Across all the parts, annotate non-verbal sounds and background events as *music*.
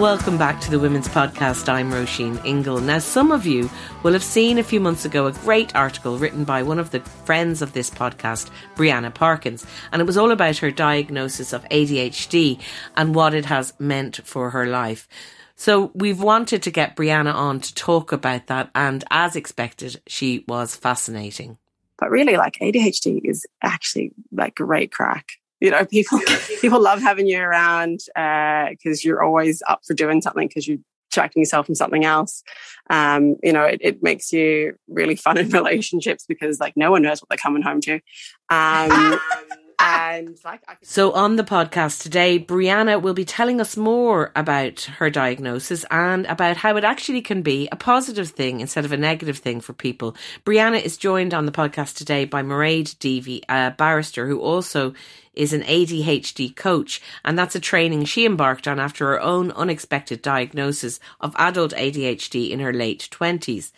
Welcome back to the Women's Podcast. I'm Roisin Ingle. Now, some of you will have seen a few months ago a great article written by one of the friends of this podcast, Brianna Parkins, and it was all about her diagnosis of ADHD and what it has meant for her life. So we've wanted to get Brianna on to talk about that, and as expected, she was fascinating. But really, like ADHD is actually like great crack you know people *laughs* people love having you around because uh, you're always up for doing something because you're distracting yourself from something else. Um, you know it, it, makes you really fun in *laughs* relationships because like no one knows what they're coming home to. Um, *laughs* and like so on the podcast today brianna will be telling us more about her diagnosis and about how it actually can be a positive thing instead of a negative thing for people brianna is joined on the podcast today by mairead Deevy, a barrister who also is an ADHD coach, and that's a training she embarked on after her own unexpected diagnosis of adult ADHD in her late 20s.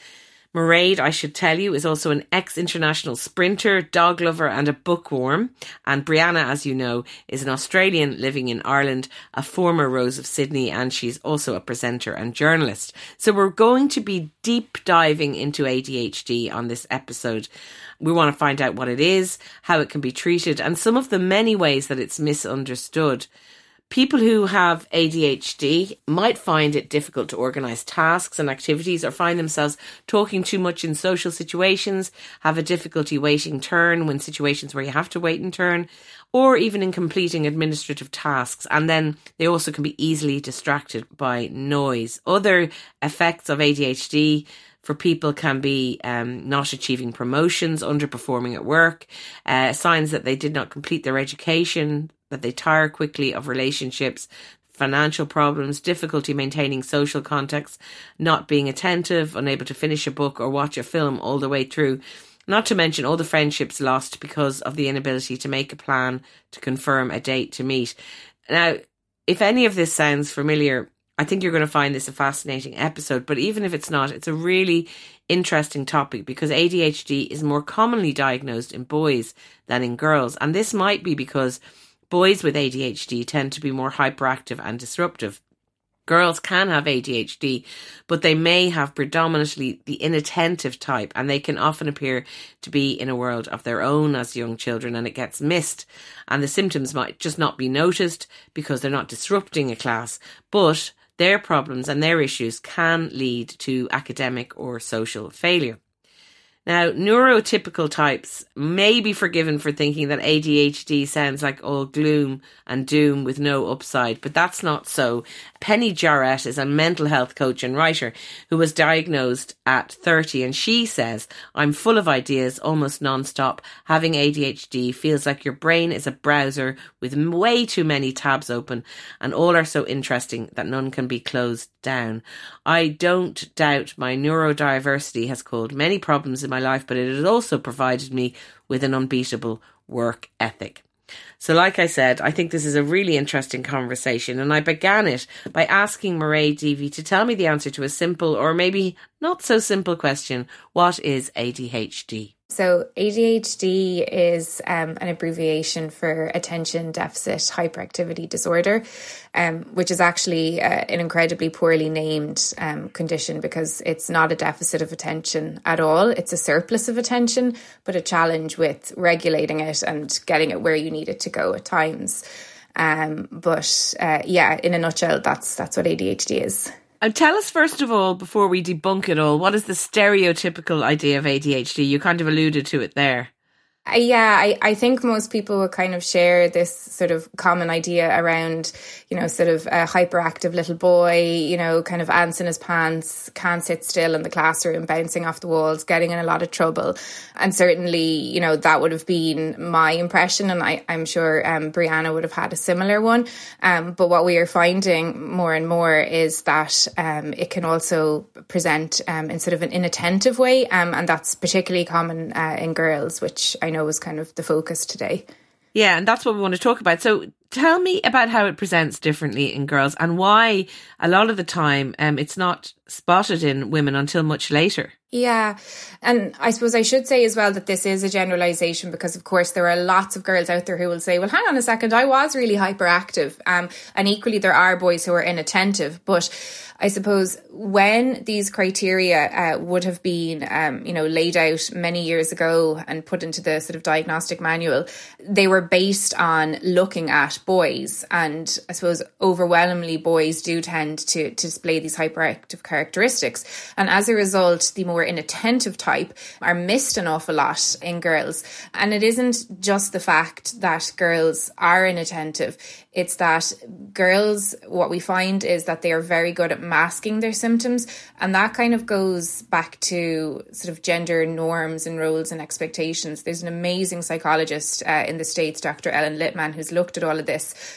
Mairead, I should tell you, is also an ex international sprinter, dog lover, and a bookworm. And Brianna, as you know, is an Australian living in Ireland, a former Rose of Sydney, and she's also a presenter and journalist. So we're going to be deep diving into ADHD on this episode. We want to find out what it is, how it can be treated, and some of the many ways that it's misunderstood. People who have ADHD might find it difficult to organize tasks and activities or find themselves talking too much in social situations, have a difficulty waiting turn when situations where you have to wait in turn, or even in completing administrative tasks. And then they also can be easily distracted by noise. Other effects of ADHD for people can be um, not achieving promotions, underperforming at work, uh, signs that they did not complete their education, that they tire quickly of relationships, financial problems, difficulty maintaining social contacts, not being attentive, unable to finish a book or watch a film all the way through. Not to mention all the friendships lost because of the inability to make a plan to confirm a date to meet. Now, if any of this sounds familiar, I think you're going to find this a fascinating episode. But even if it's not, it's a really interesting topic because ADHD is more commonly diagnosed in boys than in girls. And this might be because Boys with ADHD tend to be more hyperactive and disruptive. Girls can have ADHD, but they may have predominantly the inattentive type, and they can often appear to be in a world of their own as young children, and it gets missed. And the symptoms might just not be noticed because they're not disrupting a class, but their problems and their issues can lead to academic or social failure. Now, neurotypical types may be forgiven for thinking that ADHD sounds like all gloom and doom with no upside, but that's not so. Penny Jarrett is a mental health coach and writer who was diagnosed at 30, and she says, I'm full of ideas almost non-stop. Having ADHD feels like your brain is a browser with way too many tabs open, and all are so interesting that none can be closed down. I don't doubt my neurodiversity has caused many problems in my life, but it has also provided me with an unbeatable work ethic. So, like I said, I think this is a really interesting conversation, and I began it by asking Mairead Deevy to tell me the answer to a simple or maybe not so simple question What is ADHD? So, ADHD is um, an abbreviation for attention deficit hyperactivity disorder, um, which is actually uh, an incredibly poorly named um, condition because it's not a deficit of attention at all. It's a surplus of attention, but a challenge with regulating it and getting it where you need it to go at times. Um, but uh, yeah, in a nutshell, that's that's what ADHD is. And tell us first of all, before we debunk it all, what is the stereotypical idea of ADHD? You kind of alluded to it there. Yeah, I, I think most people would kind of share this sort of common idea around, you know, sort of a hyperactive little boy, you know, kind of ants in his pants, can't sit still in the classroom, bouncing off the walls, getting in a lot of trouble. And certainly, you know, that would have been my impression. And I, I'm sure um, Brianna would have had a similar one. Um, but what we are finding more and more is that um, it can also present um, in sort of an inattentive way. Um, and that's particularly common uh, in girls, which I know was kind of the focus today. Yeah, and that's what we want to talk about. So tell me about how it presents differently in girls and why a lot of the time um, it's not spotted in women until much later. Yeah. And I suppose I should say as well that this is a generalization because, of course, there are lots of girls out there who will say, well, hang on a second, I was really hyperactive. Um, and equally, there are boys who are inattentive. But I suppose when these criteria uh, would have been, um, you know, laid out many years ago and put into the sort of diagnostic manual, they were based on looking at boys. And I suppose overwhelmingly boys do tend to, to display these hyperactive characteristics. And as a result, the more inattentive type are missed an awful lot in girls. And it isn't just the fact that girls are inattentive. It's that girls, what we find is that they are very good at masking their symptoms. And that kind of goes back to sort of gender norms and roles and expectations. There's an amazing psychologist uh, in the States, Dr. Ellen Littman, who's looked at all of this.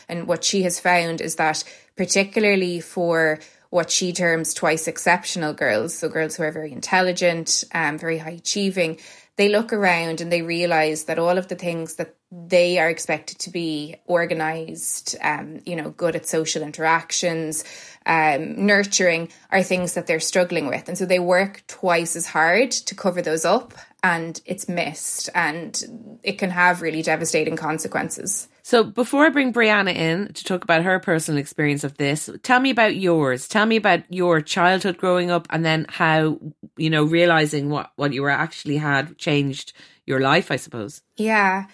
And what she has found is that, particularly for what she terms twice exceptional girls, so girls who are very intelligent, um, very high achieving, they look around and they realize that all of the things that they are expected to be organized, um, you know, good at social interactions, um, nurturing are things that they're struggling with. And so they work twice as hard to cover those up and it's missed and it can have really devastating consequences. So before I bring Brianna in to talk about her personal experience of this, tell me about yours. Tell me about your childhood growing up and then how, you know, realizing what, what you were actually had changed your life, I suppose. Yeah.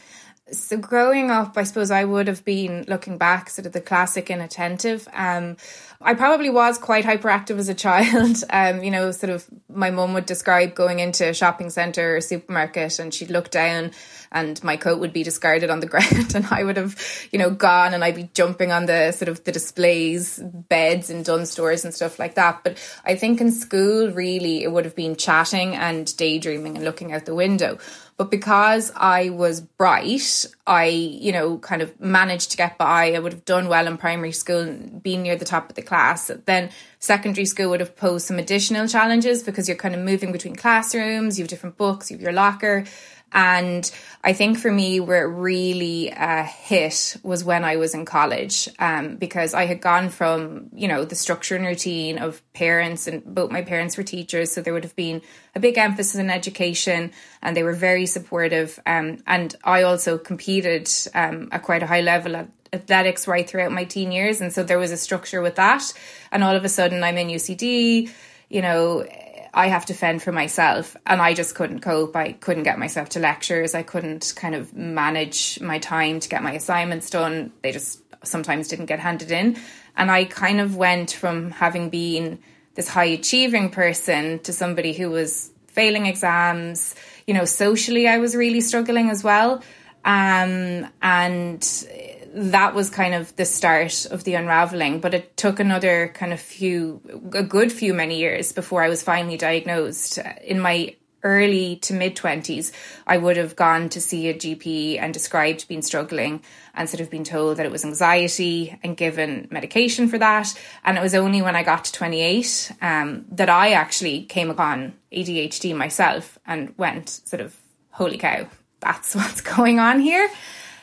So growing up, I suppose I would have been looking back, sort of the classic inattentive. Um, I probably was quite hyperactive as a child. *laughs* Um, you know, sort of my mum would describe going into a shopping centre or supermarket and she'd look down and my coat would be discarded on the *laughs* ground and I would have, you know, gone and I'd be jumping on the sort of the displays, beds in Dunnes Stores and stuff like that. But I think in school, really, it would have been chatting and daydreaming and looking out the window. But because I was bright, I, you know, kind of managed to get by. I would have done well in primary school, being near the top of the class. Then secondary school would have posed some additional challenges because you're kind of moving between classrooms, you have different books, you have your locker. And I think for me, where it really uh, hit was when I was in college, um, because I had gone from, you know, the structure and routine of parents, and both my parents were teachers. So there would have been a big emphasis in education, and they were very supportive. Um, and I also competed um, at quite a high level at athletics right throughout my teen years. And so there was a structure with that. And all of a sudden, I'm in UCD, you know I have to fend for myself and I just couldn't cope. I couldn't get myself to lectures. I couldn't kind of manage my time to get my assignments done. They just sometimes didn't get handed in. And I kind of went from having been this high achieving person to somebody who was failing exams. You know, socially, I was really struggling as well. Um, and that was kind of the start of the unraveling. But it took another kind of few, a good few many years before I was finally diagnosed. In my early to mid 20s, I would have gone to see a GP and described being struggling and sort of been told that it was anxiety and given medication for that. And it was only when I got to 28 um, that I actually came upon ADHD myself and went sort of, holy cow, that's *laughs* what's going on here.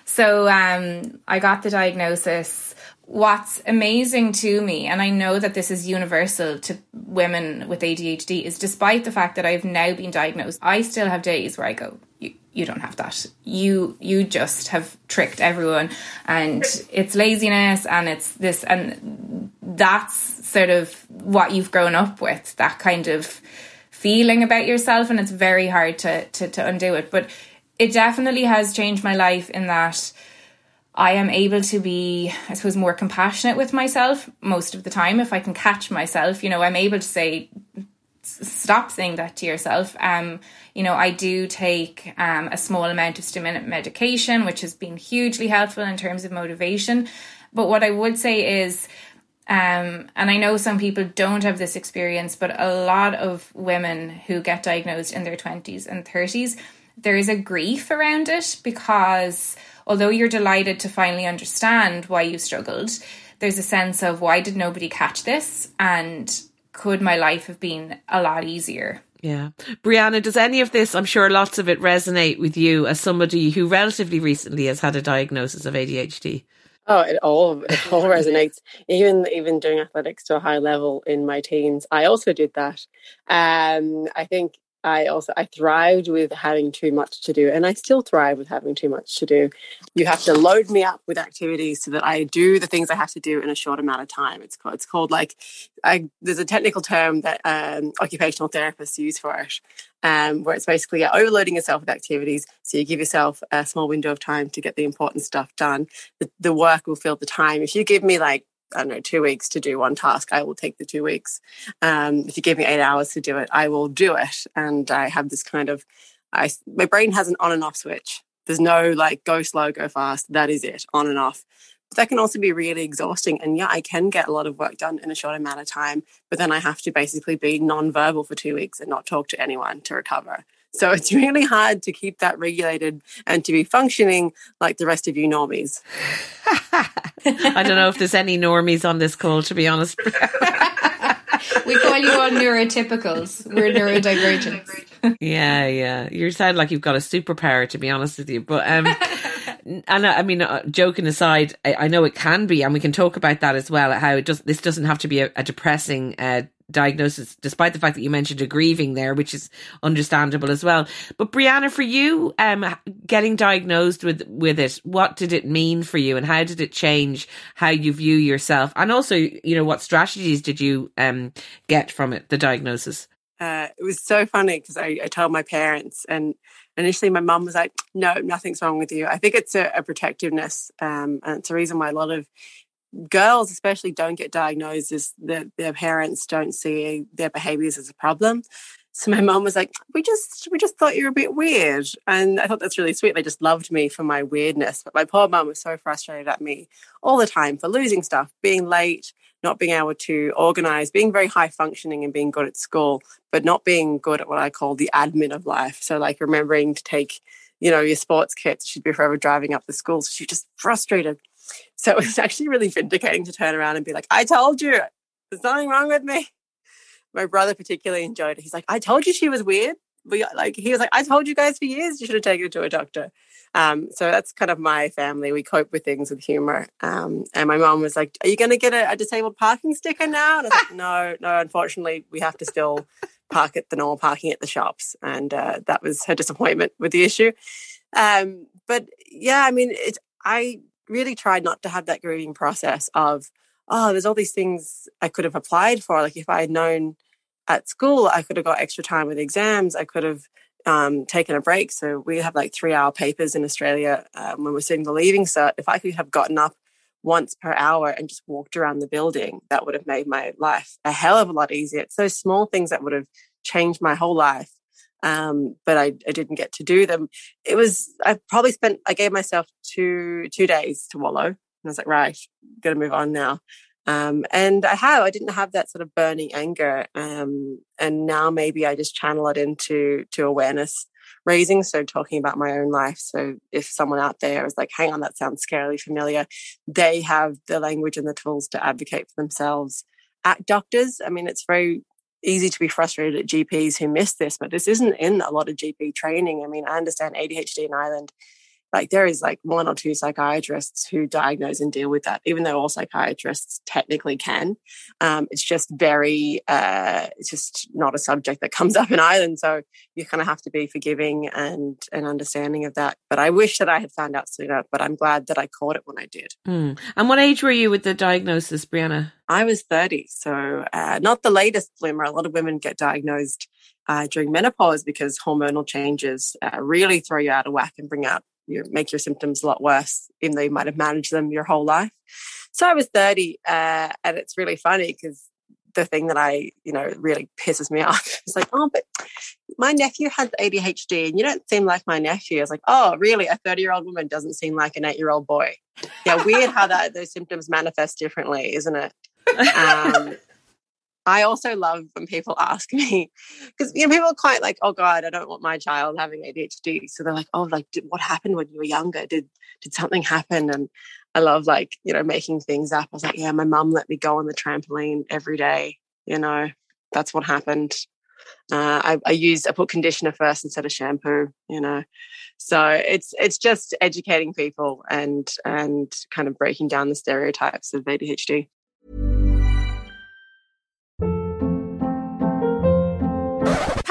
So um, I got the diagnosis. What's amazing to me, and I know that this is universal to women with ADHD, is despite the fact that I've now been diagnosed, I still have days where I go, you, don't have that. You you just have tricked everyone, and it's laziness, and it's this, and that's sort of what you've grown up with. That kind of feeling about yourself, and it's very hard to to, to undo it. But it definitely has changed my life in that I am able to be, I suppose, more compassionate with myself most of the time if I can catch myself. You know, I'm able to say, stop saying that to yourself. Um, you know, I do take um, a small amount of stimulant medication, which has been hugely helpful in terms of motivation. But what I would say is, um, and I know some people don't have this experience, but a lot of women who get diagnosed in their 20s and 30s, there is a grief around it because although you're delighted to finally understand why you struggled, there's a sense of why did nobody catch this and could my life have been a lot easier? Yeah. Brianna, does any of this, I'm sure lots of it resonate with you as somebody who relatively recently has had a diagnosis of ADHD? Oh, it all it *laughs* all resonates. Even even doing athletics to a high level in my teens, I also did that. Um, I think I also I thrived with having too much to do, and I still thrive with having too much to do. You have to load me up with activities so that I do the things I have to do in a short amount of time. It's called it's called like I, there's a technical term that um, occupational therapists use for it, um, where it's basically overloading yourself with activities. So you give yourself a small window of time to get the important stuff done. The, the work will fill the time. If you give me like I don't know, two weeks to do one task, I will take the two weeks. Um, if you give me eight hours to do it, I will do it. And I have this kind of, I my brain has an on and off switch. There's no like go slow, go fast. That is it, on and off. But that can also be really exhausting. And yeah, I can get a lot of work done in a short amount of time, but then I have to basically be non-verbal for two weeks and not talk to anyone to recover. So *laughs* it's really hard to keep that regulated and to be functioning like the rest of you normies. I don't know if there's any normies on this call, to be honest. *laughs* we call you all neurotypicals. We're neurodivergent. yeah, yeah. You sound like you've got a superpower, to be honest with you. But um, *laughs* and I, I mean, uh, joking aside, I, I, know it can be, and we can talk about that as well. How it does. This doesn't have to be a, a depressing uh, diagnosis, despite the fact that you mentioned a grieving there, which is understandable as well. But Brianna, for you, um, getting diagnosed with with it, what did it mean for you, and how did it change how you view yourself, and also, you know, what strategies did you um get from it, the diagnosis? Uh, it was so funny because I, I told my parents, and initially my mum was like, "No, nothing's wrong with you." I think it's a, a protectiveness, um, and it's a reason why a lot of girls especially don't get diagnosed as that their parents don't see their behaviors as a problem. So my mom was like we just we just thought you were a bit weird. And i thought that's really sweet. They just loved me for my weirdness. But my poor mom was so frustrated at me all the time for losing stuff being late not being able to organize being very high functioning and being good at school but not being good at what i call the admin of life. So like remembering to take you know your sports kits she'd be forever driving up the school. So she's just frustrated so *laughs* it was actually really vindicating to turn around and be like, I told you, there's nothing wrong with me. My brother particularly enjoyed it. He's like, I told you she was weird. We like he was like, I told you guys for years you should have taken her to a doctor. Um, so that's kind of my family. We cope with things with humor. Um, and my mom was like, Are you going to get a, a, disabled parking sticker now? And I was like, No, no, unfortunately, we have to still park at the normal parking at the shops. And uh, that was her disappointment with the issue. Um, but yeah, I mean, it, I really tried not to have that grieving process of, oh, there's all these things I could have applied for. Like if I had known at school, I could have got extra time with exams. I could have um, taken a break. So we have like three hour papers in Australia um, when we're sitting the leaving cert. If I could have gotten up once per hour and just walked around the building, that would have made my life a hell of a lot easier. It's those small things that would have changed my whole life um, but I, I didn't get to do them. It was I probably spent I gave myself two two days to wallow, and I was like, right, got to move on now. Um, and I have I didn't have that sort of burning anger, um, and now maybe I just channel it into to awareness raising. So talking about my own life. So if someone out there is like, hang on, that sounds scarily familiar, they have the language and the tools to advocate for themselves at doctors. I mean, it's very easy to be frustrated at GPs who miss this, but this isn't in a lot of GP training. I mean, I understand ADHD in Ireland like there is like one or two psychiatrists who diagnose and deal with that even though all psychiatrists technically can. Um, it's just very uh, it's just not a subject that comes *laughs* up in ireland so you kind of have to be forgiving and and understanding of that. But i wish that i had found out sooner but i'm glad that i caught it when i did. Mm. and what age were you with the diagnosis brianna? I was 30 so uh, not the latest bloomer. A lot of women get diagnosed uh, during menopause because hormonal changes uh, really throw you out of whack and bring out you make your symptoms a lot worse, even though you might have managed them your whole life. So I was 30, uh, and it's really funny because the thing that I, you know, really pisses me *laughs* off. is like, oh, but my nephew has ADHD and you don't seem like my nephew. I was like, oh, really? A 30 year old woman doesn't seem like an eight year old boy. Yeah, weird how that those symptoms manifest differently, isn't it? Um, I also love when people *laughs* ask me because you know people are quite like, oh God, I don't want my child having ADHD. So they're like, oh, like did, what happened when you were younger? Did did something happen? And I love like you know making things up. I was like, yeah, my mum let me go on the trampoline every day. You know, that's what happened. Uh, I, I use I put conditioner first instead of shampoo. You know, so it's it's just educating people and and kind of breaking down the stereotypes of ADHD.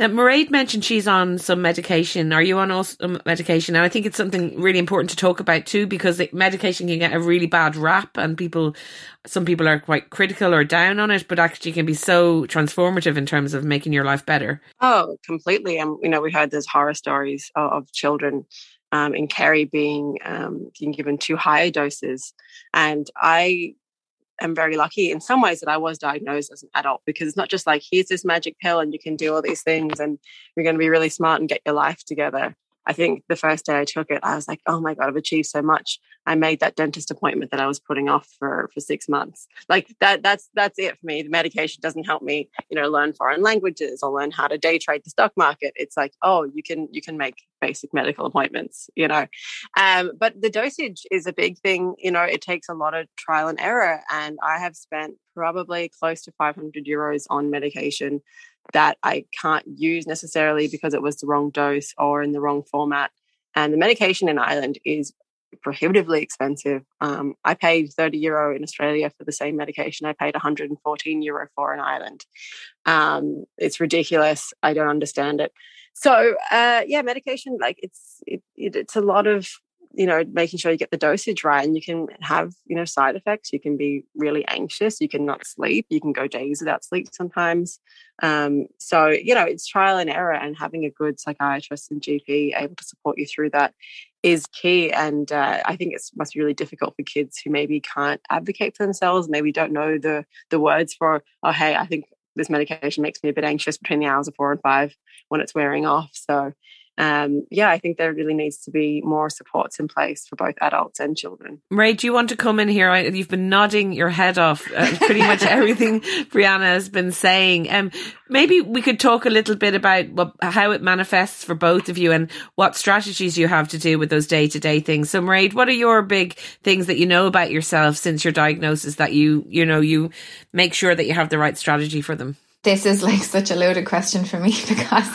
Now, Mairead mentioned she's on some medication. Are you on some medication? And I think it's something really important to talk about too, because medication can get a really bad rap, and people, some people are quite critical or down on it, but actually can be so transformative in terms of making your life better. Oh, completely. And um, you know, we heard those horror stories of, of children um, in Kerry being um, being given too high doses, and I am very lucky in some ways that I was diagnosed as an adult because it's not just like here's this magic pill and you can do all these things and you're going to be really smart and get your life together. I think the first day I took it, I was like, oh my God, I've achieved so much. I made that dentist appointment that I was putting off for, for six months. Like that, that's, that's it for me. The medication doesn't help me, you know, learn foreign languages or learn how to day trade the stock market. It's like, oh, you can, you can make basic medical appointments, you know. Um, but the dosage is a big thing. You know, it takes a lot of trial and error. And I have spent probably close to 500 euros on medication that I can't use necessarily because it was the wrong dose or in the wrong format. And the medication in Ireland is prohibitively expensive. Um, I paid 30 euro in Australia for the same medication I paid 114 euro for in Ireland. Um, it's ridiculous. I don't understand it. So uh, yeah, medication like it's it, it, it's a lot of you know making sure you get the dosage right and you can have you know side effects. You can be really anxious. You can not sleep. You can go days without sleep sometimes. Um, so you know it's trial and error and having a good psychiatrist and gp able to support you through that is key. And uh, i think it must be really difficult for kids who maybe can't advocate for themselves maybe don't know the the words for oh hey i think this medication makes me a bit anxious between the hours of four and five when it's wearing off. So um, yeah, I think there really needs to be more supports in place for both adults and children. Ray, do you want to come in here? You've been nodding your head off uh, pretty much *laughs* everything Brianna has been saying. Um, maybe we could talk a little bit about what, how it manifests for both of you and what strategies you have to do with those day to day things. So, Mairead, what are your big things that you know about yourself since your diagnosis that you, you know, you make sure that you have the right strategy for them? This is like such a loaded question for me *laughs* because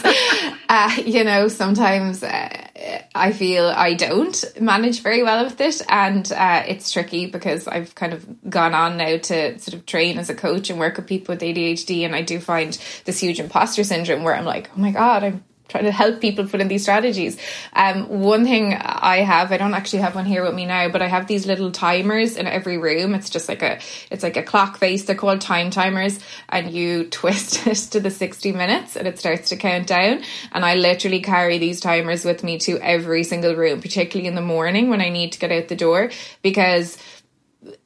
uh, you know, sometimes uh, I feel I don't manage very well with it, and uh, it's tricky because I've kind of gone on now to sort of train as a coach and work with people with ADHD, and I do find this huge imposter syndrome where I'm like, oh my god, I'm trying to help people put in these strategies. Um, one thing I have, I don't actually have one here with me now, but I have these little timers in every room. It's just like a, it's like a clock face. They're called time timers, and you *laughs* twist it to the sixty minutes, and it starts to count down. And I literally carry these timers with me to every single room, particularly in the morning when I need to get out the door, because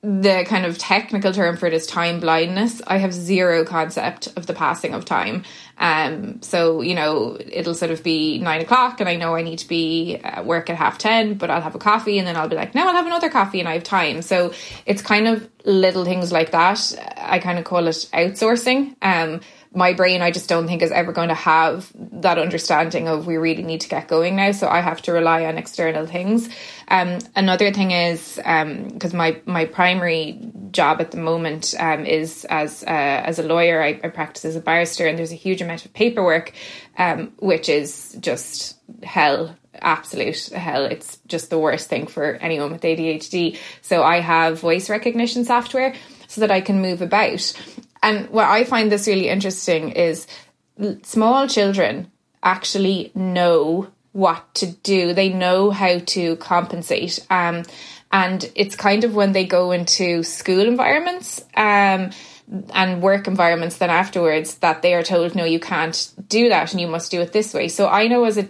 the kind of technical term for it is time blindness. I have zero concept of the passing of time. Um, so, you know, it'll sort of be nine o'clock and I know I need to be at work at half 10, but I'll have a coffee and then I'll be like, no, I'll have another coffee and I have time. So it's kind of little things like that. I kind of call it outsourcing. Um, my brain, I just don't think is ever going to have that understanding of we really need to get going now. So I have to rely on external things. Um, another thing is because um, my my primary job at the moment um, is as uh, as a lawyer. I, I, practice as a barrister, and there's a huge amount of paperwork, um, which is just hell absolute hell. It's just the worst thing for anyone with ADHD. So I have voice recognition software so that I can move about. And what I find this really interesting is small children actually know what to do. They know how to compensate. Um, and it's kind of when they go into school environments um, and work environments then afterwards that they are told, no, you can't do that and you must do it this way. So I know as a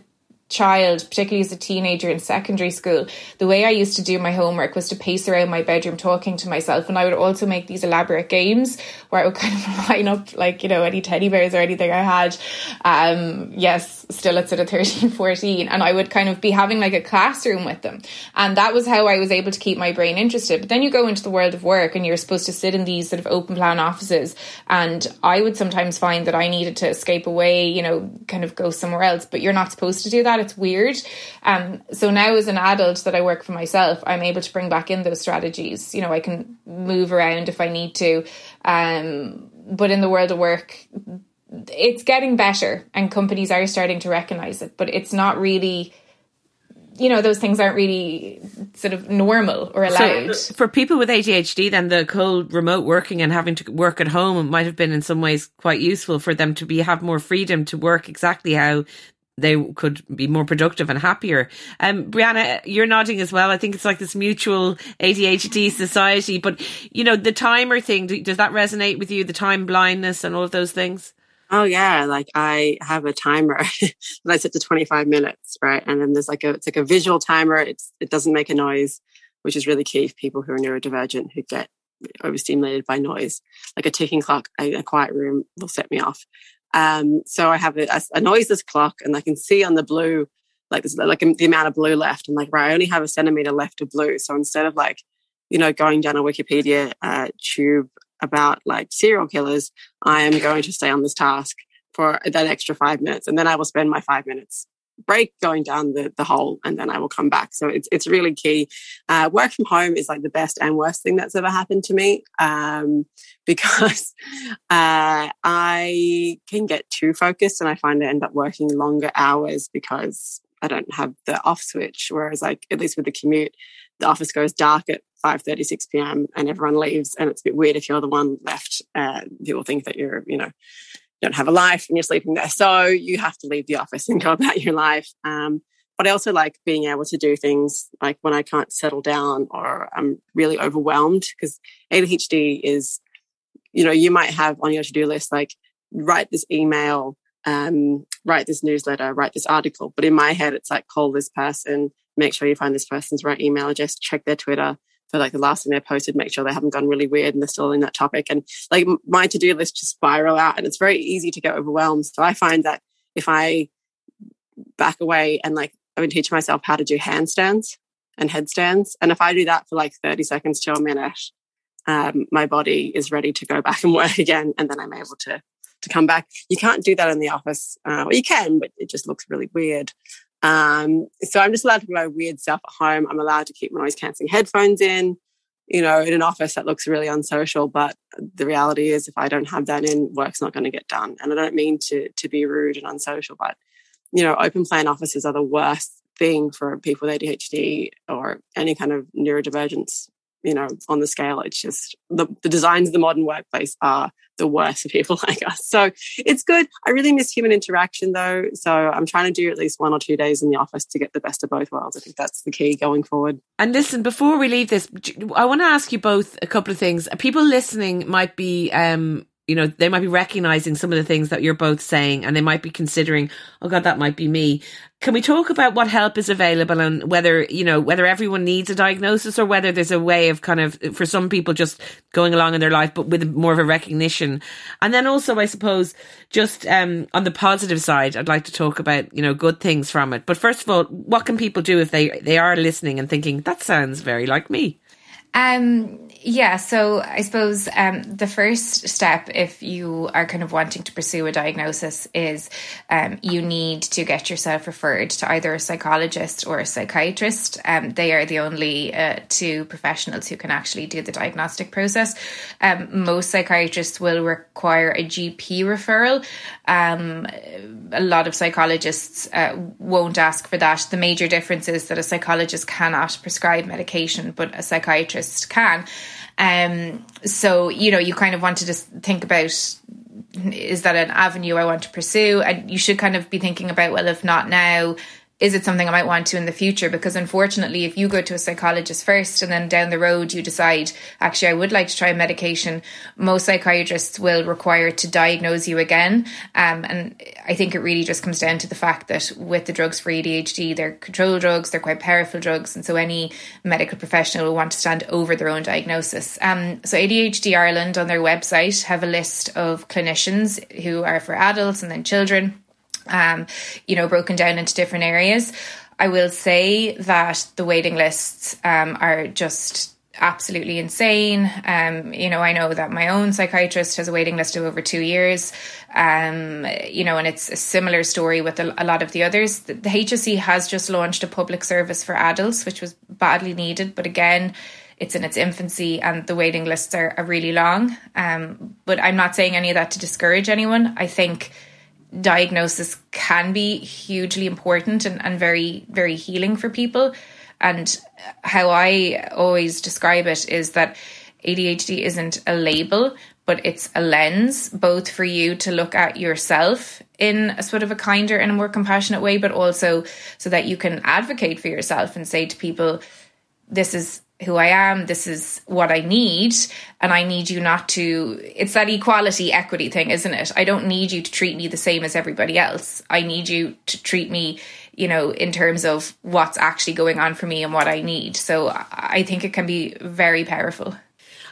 child, particularly as a teenager in secondary school, the way I used to do my homework was to pace around my bedroom talking to myself. And I would also make these elaborate games where I would *laughs* kind of line up like, you know, any teddy bears or anything I had. Um, yes, still at sort of *laughs* 13, 14. And I would kind of be having like a classroom with them. And that was how I was able to keep my brain interested. But then you go into the world of work and you're supposed to sit in these sort of open plan offices. And I would sometimes find that I needed to escape away, you know, kind of go somewhere else. But you're not supposed to do that it's weird. Um, so now as an adult that I work for myself, I'm able to bring back in those strategies. You know, I can move around if I need to. Um, but in the world of work, it's getting better and companies are starting to recognize it, but it's not really you know those things aren't really sort of normal or allowed. So for people with ADHD, then the whole remote working and having to work at home might have been in some ways quite useful for them to be have more freedom to work exactly how they could be more productive and happier. Um, Brianna, you're nodding as well. I think it's like this mutual ADHD society, but you know, the timer thing, does that resonate with you? The time blindness and all of those things? Oh yeah, like I have a timer *laughs* that I set to 25 minutes, right? And then there's like a it's like a visual timer. It's it doesn't make a noise, which is really key for people who are neurodivergent who get overstimulated by noise. Like a ticking clock, a, a quiet room will set me off. Um, so I have a, a, noiseless clock and I can see on the blue, like there's like the amount of blue left. I'm like, right, I only have a centimeter left of blue. So instead of like, you know, going down a Wikipedia uh, tube about like serial killers, I am going to stay on this task for that extra five minutes. And then I will spend my five minutes break going down the, the hole and then I will come back. So it's, it's really key. Uh, work from home is like the best and worst thing that's ever happened to me um, *laughs* because uh, I can get too focused and I find I end up working longer hours because I don't have the off switch. Whereas like, at least with the commute, the office goes dark at 5 36 p.m. and everyone leaves and it's a bit weird if you're the one left. Uh, people think that you're, you know, don't have a life and you're sleeping there. So you have to leave the office *laughs* and go about your life. Um, but I also like being able to do things like when I can't settle down or I'm really overwhelmed because ADHD is, you know, you might have on your to do list like write this email, um, write this newsletter, write this article. But in my head, it's like call this person, make sure you find this person's right email address, check their Twitter, for like the last thing they posted, make sure they haven't gone really weird and they're still in that topic. And like my to do list just spiral out and it's very easy to get overwhelmed. So I find that if I back away and like I've been teaching myself how to do handstands and headstands. And if I do that for like 30 seconds to a minute, um, my body is ready to go back *laughs* and work again. And then I'm able to to come back. You can't do that in the office. Uh, well, you can, but it just looks really weird. Um, so I'm just allowed to do my weird stuff at home. I'm allowed to keep noise cancelling headphones in, you know, in an office that looks really unsocial. But the reality is, if I don't have that in, work's not going to get done. And I don't mean to to be rude and unsocial, but you know, open plan offices are the worst thing for people with ADHD or any kind of neurodivergence you know, on the scale. It's just the, the designs of the modern workplace are the worst for *laughs* people like us. So it's good. I really miss human interaction though. So I'm trying to do at least one or two days in the office to get the best of both worlds. I think that's the key going forward. And listen, before we leave this, I want to ask you both a couple of things. People listening might be um, you know, they might be recognizing some of the things that you're both saying and they might be considering, oh God, that might be me. Can we talk about what help is available and whether, you know, whether everyone needs a diagnosis or whether there's a way of kind of, for some people just going along in their life, but with more of a recognition. And then also, I suppose, just, um, on the positive side, I'd like to talk about, you know, good things from it. But first of all, what can people do if they, they are listening and thinking, that sounds very like me? Um, yeah, so I suppose um, the first step, if you are kind of wanting to pursue a diagnosis, is um, you need to get yourself referred to either a psychologist or a psychiatrist. Um, they are the only uh, two professionals who can actually do the diagnostic process. Um, most psychiatrists will require a GP referral. Um, a lot of psychologists uh, won't ask for that. The major difference is that a psychologist cannot prescribe medication, but a psychiatrist can. Um, so, you know, you kind of want to just think about is that an avenue I want to pursue? And you should kind of be thinking about, well, if not now, is it something I might want to in the future? Because unfortunately, if you go to a psychologist first and then down the road you decide, actually, I would like to try medication, most psychiatrists will require to diagnose you again. Um, and I think it really just comes down to the fact that with the drugs for ADHD, they're control drugs, they're quite powerful drugs. And so any medical professional will want to stand over their own diagnosis. Um, so ADHD Ireland on their website have a list of clinicians who are for adults and then children um, you know, broken down into different areas. I will say that the waiting lists um, are just absolutely insane. Um, you know, I know that my own psychiatrist has a waiting list of over two years. Um, you know, and it's a similar story with a, a lot of the others. The, the HSE has just launched a public service for adults, which was badly needed, but again, it's in its infancy and the waiting lists are, are really long. Um, but I'm not saying any of that to discourage anyone. I think diagnosis can be hugely important and, and very, very healing for people. And how I always describe it is that ADHD isn't a label, but it's a lens, both for you to look at yourself in a sort of a kinder and a more compassionate way, but also so that you can advocate for yourself and say to people, this is who I am, this is what I need, and I need you not to. It's that equality, equity thing, isn't it? I don't need you to treat me the same as everybody else. I need you to treat me, you know, in terms of what's actually going on for me and what I need. So I think it can be very powerful.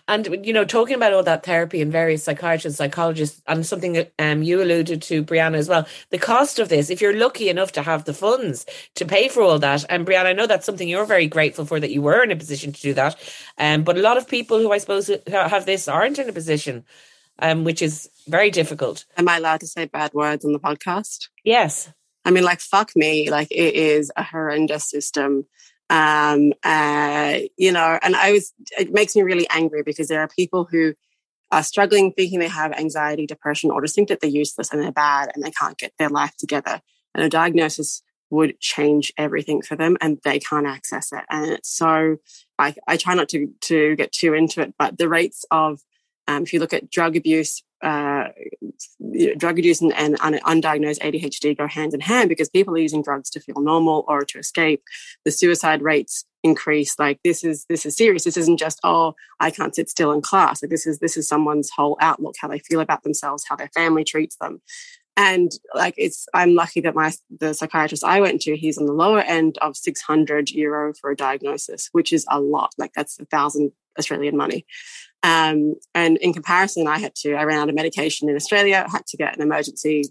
And you know, talking about all that therapy and various psychiatrists, psychologists, and something that um, you alluded to, Brianna, as well. The cost of this, if you're lucky enough to have the funds to pay for all that, and Brianna, I know that's something you're very grateful for that you were in a position to do that. Um, but a lot of people who I suppose have this aren't in a position, um, which is very difficult. Am I allowed to say bad words on the podcast? Yes. I mean, like, fuck me. Like, it is a horrendous system um, uh, you know, and I was, it makes me really angry because there are people who are struggling, thinking they have anxiety, depression, or just think that they're useless and they're bad and they can't get their life together. And a diagnosis would change everything for them and they can't access it. And it's so, I, I try not to, to get too into it, but the rates of, um, if you look at drug abuse, uh, drug abuse and, and, undiagnosed ADHD go hand in hand because people are using drugs to feel normal or to escape. The suicide rates increase. Like this is this is serious. This isn't just oh I can't sit still in class. Like this is this is someone's whole outlook, how they feel about themselves, how their family treats them. And like it's, I'm lucky that my the psychiatrist I went to, he's on the lower end of 600 euro for a diagnosis, which is a lot. Like that's a thousand Australian money. Um, and in comparison, I had to, I ran out of medication in Australia, had to get an emergency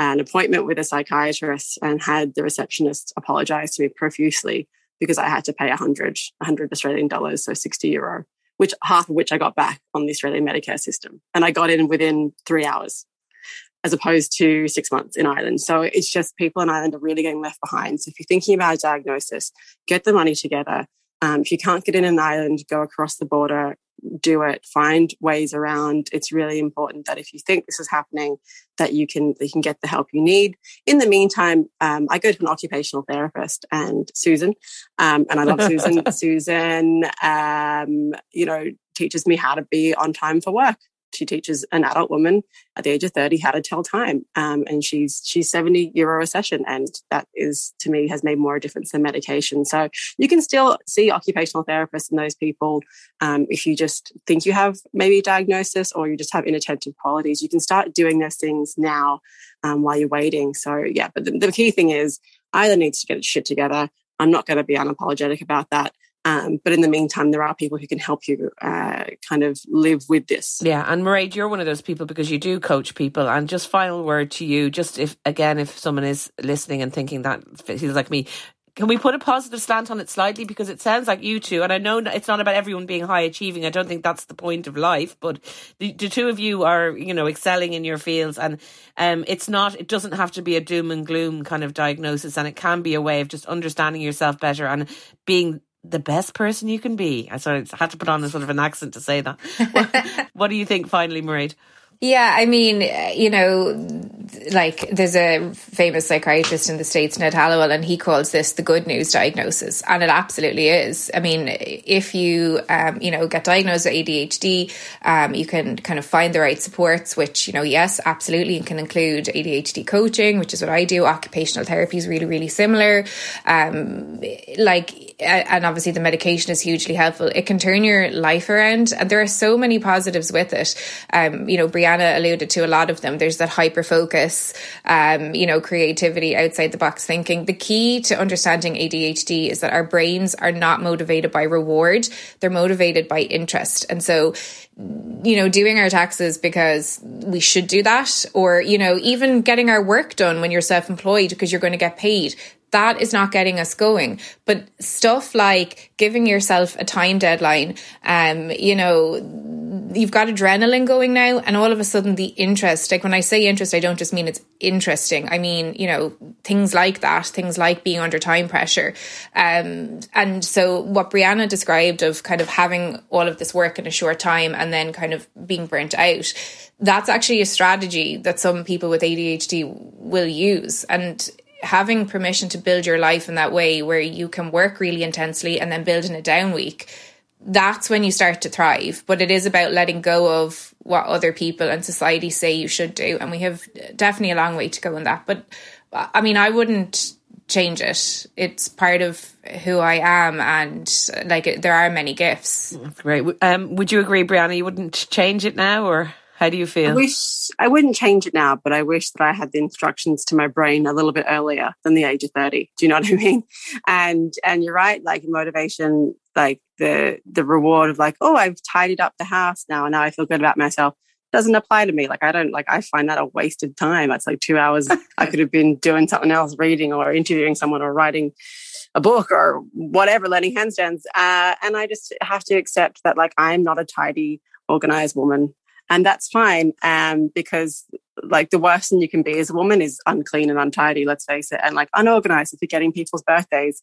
an appointment with a psychiatrist and had the receptionist apologize to me profusely because I had to pay 100, 100 Australian dollars, so 60 euro, which half of which I got back on the Australian Medicare system. And I got in within three hours as opposed to six months in Ireland. So it's just people in Ireland are really getting left behind. So if you're thinking about a diagnosis, get the money together. Um, if you can't get in an Ireland, go across the border, do it find ways around. It's really important that if you think this is happening that you can you can get the help you need. In the meantime um, i go to an occupational therapist and susan um, and i love susan. *laughs* Susan um, you know teaches me how to be on time for work she teaches an adult woman at the age of 30 how to tell time. Um, and she's she's 70 euro a session and that is to me has made more difference than medication. So you can still see occupational therapists and those people um, if you just think you have maybe a diagnosis or you just have inattentive qualities you can start doing those things now um, while you're waiting. So yeah but the, the key thing is either needs to get shit together. I'm not going to be unapologetic about that um, but in the meantime, there are people who can help you uh, kind of live with this. Yeah, and Mairead, you're one of those people because you do coach people. And just final word to you, just if again, if someone is listening and thinking that feels like me, can we put a positive slant on it slightly? Because it sounds like you two, and I know it's not about everyone being high achieving. I don't think that's the point of life, but the, the two of you are, you know, excelling in your fields, and um, it's not, it doesn't have to be a doom and gloom kind of diagnosis, and it can be a way of just understanding yourself better and being the best person you can be. I sort of had to put on a sort of an accent to say that. *laughs* what, what do you think, finally, Mairead? Yeah, I mean, you know, like there's a famous psychiatrist in the States, Ned Hallowell, and he calls this the good news diagnosis. And it absolutely is. I mean, if you, um, you know, get diagnosed with ADHD, um, you can kind of find the right supports, which, you know, yes, absolutely, and can include ADHD coaching, which is what I do. Occupational therapy is really, really similar. Um, like, and obviously the medication is hugely helpful. It can turn your life around, and there are so many positives with it. Um, you know, Brianna alluded to a lot of them. There's that hyper focus, um, you know, creativity, outside the box thinking. The key to understanding ADHD is that our brains are not motivated by reward; they're motivated by interest, and so you know, doing our taxes because we should do that, or, you know, even getting our work done when you're self employed because you're going to get paid that is not getting us going. But stuff like giving yourself a time deadline, um, you know, you've got adrenaline going now, and all of a sudden the interest, like when I say interest, I don't just mean it's interesting. I mean, you know, things like that, things like being under time pressure. Um, and so what Brianna described of kind of having all of this work in a short time and then kind of being burnt out, that's actually a strategy that some people with ADHD will use. And having permission to build your life in that way where you can work really intensely and then build in a down week that's when you start to thrive. But it is about letting go of what other people and society say you should do. And we have definitely a long way to go in that. But i mean i wouldn't change it. It's part of who i am and like there are many gifts. Great. Um, would you agree brianna you wouldn't change it now or how do you feel? I wish I wouldn't change it now, but I wish that I had the instructions to my brain a little bit earlier than the age of 30. Do you know what I *laughs* mean? And and you're right, like motivation, like the the reward of like, oh, I've tidied up the house now and now I feel good about myself doesn't apply to me. Like I don't like I find that a waste of time. That's like two hours *laughs* I could have been doing something else, reading or interviewing someone or writing a book or whatever, learning handstands. Uh, and I just have to accept that like I'm not a tidy, organized woman and that's fine um, because like the worst thing you can be as a woman is unclean and untidy let's face it and like unorganized and forgetting people's birthdays.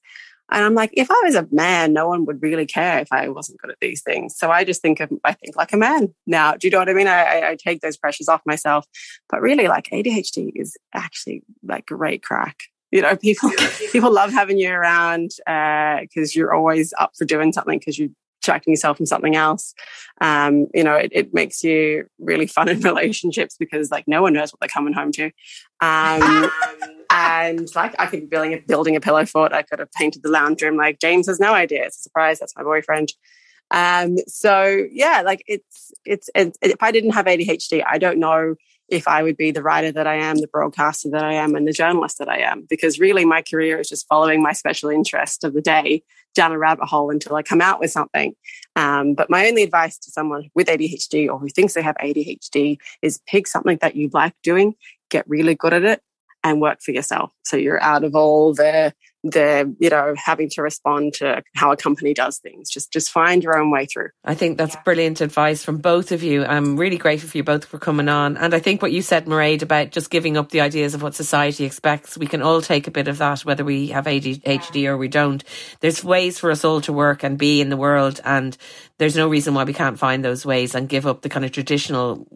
And i'm like if i was a man no one would really care if i wasn't good at these things. So i just think of i think like a man. Now do you know what i mean? I, I, take those pressures off myself. But really like adhd is actually like great crack. You know people *laughs* people love having you around because uh, you're always up for doing something because you distracting yourself from something else. Um, you know, it, it, makes you really fun in *laughs* relationships because like no one knows what they're coming home to. Um, *laughs* and like I could be building a, building a pillow fort. I could have painted the lounge room. Like James has no idea. It's a surprise. That's my boyfriend. Um, so yeah, like it's, it's, it's, if I didn't have ADHD, I don't know if I would be the writer that I am, the broadcaster that I am, and the journalist that I am. Because really, my career is just following my special interest of the day down a rabbit hole until I come out with something. Um, but my only advice to someone with ADHD or who thinks they have ADHD is pick something that you like doing, get really good at it, and work for yourself. So you're out of all the the you know having to respond to how a company does things. Just just find your own way through. I think that's brilliant advice from both of you. I'm really grateful for you both for coming on. And i think what you said Mairead about just giving up the ideas of what society expects we can all take a bit of that whether we have adhd or we don't. There's ways for us all to work and be in the world and there's no reason why we can't find those ways and give up the kind of traditional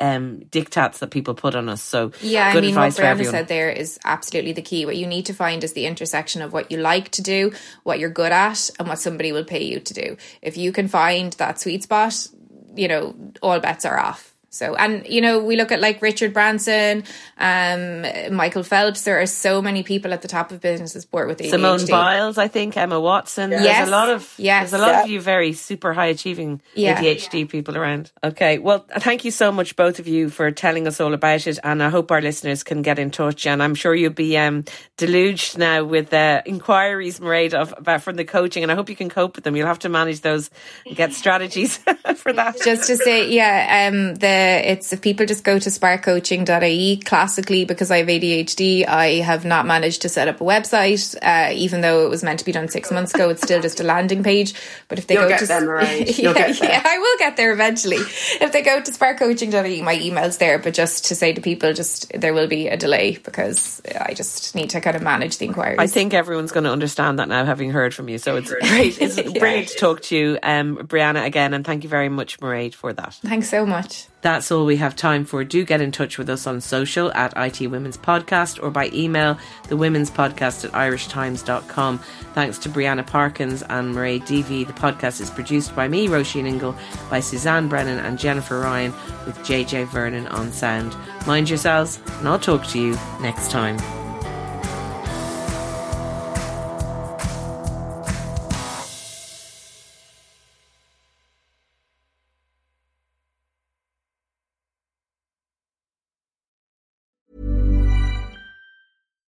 um, diktats that people put on us. So yeah, I mean, what Brianna said there is absolutely the key. What you need to find is the intersection of what you like to do, what you're good at, and what somebody will pay you to do. If you can find that sweet spot, you know, all bets are off. So, and you know, we look at like Richard Branson, um, Michael Phelps. There are so many people at the top of business sport with ADHD. Simone Biles, I think, Emma Watson. Yes. There's a lot of yes. There's a lot yeah. of you very super high achieving yeah. ADHD yeah. people around. Okay, well, thank you so much, both of you, for telling us all about it, and I hope our listeners can get in touch. And I'm sure you'll be um, deluged now with uh, inquiries, Mairead, of about from the coaching, and I hope you can cope with them. You'll have to manage those, and get strategies *laughs* for that. Just to say, yeah, um, the it's if people just go to sparkcoaching.ie. Classically, because I have ADHD, I have not managed to set up a website. Uh, even though it was meant to be done six months ago, it's still just a landing page. But if they You'll go get to them, right? yeah, *laughs* You'll get yeah, I will get there eventually. if they go to sparkcoaching.ie, my email's there. But just to say to people, just there will be a delay because I just need to kind of manage the inquiries. I think everyone's going to understand that now, having heard from you. So it's great. It's *laughs* brilliant to talk to you, um, Brianna, again, and thank you very much, Mairead, for that. Thanks so much. That's all we have time for. Do get in touch with us on social at IT Women's Podcast or by email, the Women's Podcast at irishtimes.com. Thanks to Brianna Parkins and Mairead Deevy. The podcast is produced by me, Roisin Ingle, by Suzanne Brennan and Jennifer Ryan, with JJ Vernon on sound. Mind yourselves, and I'll talk to you next time.